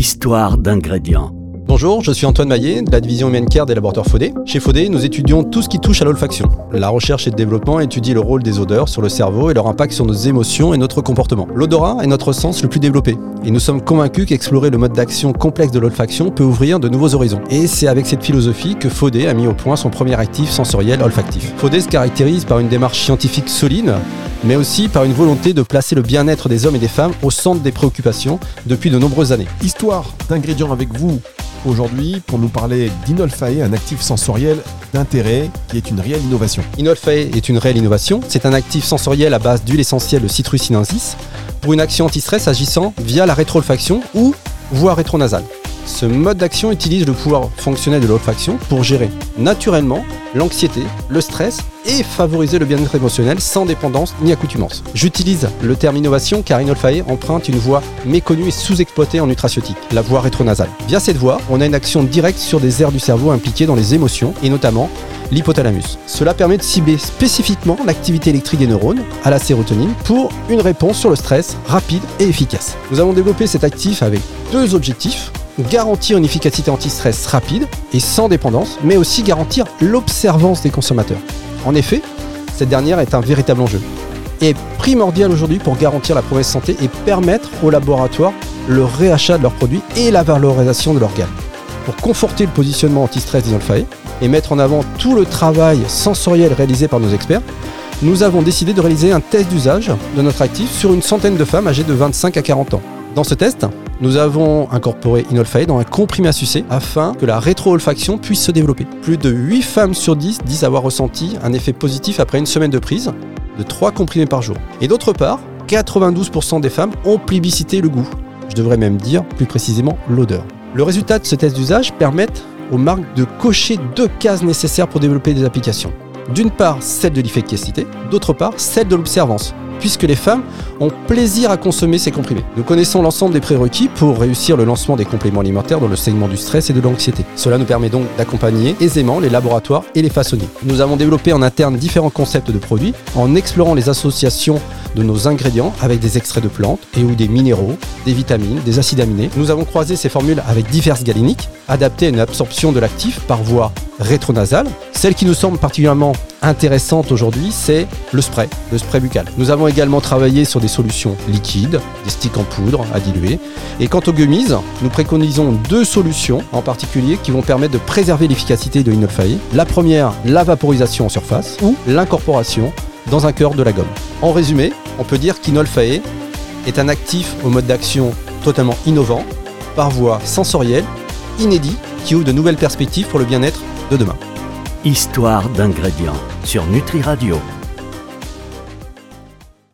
Histoire d'ingrédients. Bonjour, je suis Antoine Maillet de la division Human Care des laboratoires Faudé. Chez Faudé, nous étudions tout ce qui touche à l'olfaction. La recherche et le développement étudient le rôle des odeurs sur le cerveau et leur impact sur nos émotions et notre comportement. L'odorat est notre sens le plus développé et nous sommes convaincus qu'explorer le mode d'action complexe de l'olfaction peut ouvrir de nouveaux horizons. Et c'est avec cette philosophie que Faudé a mis au point son premier actif sensoriel olfactif. Faudé se caractérise par une démarche scientifique solide mais aussi par une volonté de placer le bien-être des hommes et des femmes au centre des préoccupations depuis de nombreuses années. Histoire d'ingrédients avec vous aujourd'hui pour nous parler d'Inolfae, un actif sensoriel d'intérêt qui est une réelle innovation. Inolfae est une réelle innovation. C'est un actif sensoriel à base d'huile essentielle de citrus sinensis pour une action anti-stress agissant via la rétroolfaction ou voie rétronasale. Ce mode d'action utilise le pouvoir fonctionnel de l'olfaction pour gérer naturellement l'anxiété, le stress et favoriser le bien-être émotionnel sans dépendance ni accoutumance. J'utilise le terme innovation car Inolfae emprunte une voie méconnue et sous-exploitée en nutraceutique, la voie rétronasale. Via cette voie, on a une action directe sur des aires du cerveau impliquées dans les émotions et notamment l'hypothalamus. Cela permet de cibler spécifiquement l'activité électrique des neurones à la sérotonine pour une réponse sur le stress rapide et efficace. Nous avons développé cet actif avec deux objectifs garantir une efficacité anti-stress rapide et sans dépendance, mais aussi garantir l'observance des consommateurs. En effet, cette dernière est un véritable enjeu et est primordiale aujourd'hui pour garantir la promesse santé et permettre aux laboratoires le réachat de leurs produits et la valorisation de leur gamme. Pour conforter le positionnement anti-stress d'Inolfae et mettre en avant tout le travail sensoriel réalisé par nos experts, nous avons décidé de réaliser un test d'usage de notre actif sur une centaine de femmes âgées de 25 à 40 ans. Dans ce test, nous avons incorporé Inolfae dans un comprimé à sucer afin que la rétro-olfaction puisse se développer. Plus de 8 femmes sur 10 disent avoir ressenti un effet positif après une semaine de prise de 3 comprimés par jour. Et d'autre part, 92% des femmes ont plébiscité le goût. Je devrais même dire plus précisément l'odeur. Le résultat de ce test d'usage permet aux marques de cocher deux cases nécessaires pour développer des applications. D'une part, celle de l'efficacité, d'autre part, celle de l'observance puisque les femmes ont plaisir à consommer ces comprimés. Nous connaissons l'ensemble des prérequis pour réussir le lancement des compléments alimentaires dans le segment du stress et de l'anxiété. Cela nous permet donc d'accompagner aisément les laboratoires et les façonniers. Nous avons développé en interne différents concepts de produits en explorant les associations de nos ingrédients avec des extraits de plantes et ou des minéraux, des vitamines, des acides aminés. Nous avons croisé ces formules avec diverses galiniques adaptées à une absorption de l'actif par voie rétronasale. Celle qui nous semble particulièrement intéressante aujourd'hui, c'est le spray, le spray buccal. Nous avons également travaillé sur des solutions liquides, des sticks en poudre à diluer. Et quant aux gummies, nous préconisons deux solutions en particulier qui vont permettre de préserver l'efficacité de l'inolfaï. La première, la vaporisation en surface ou l'incorporation dans un cœur de la gomme. En résumé, on peut dire qu'Inolfae est un actif au mode d'action totalement innovant, par voie sensorielle, inédit, qui ouvre de nouvelles perspectives pour le bien-être de demain. Histoire d'ingrédients sur Nutri Radio.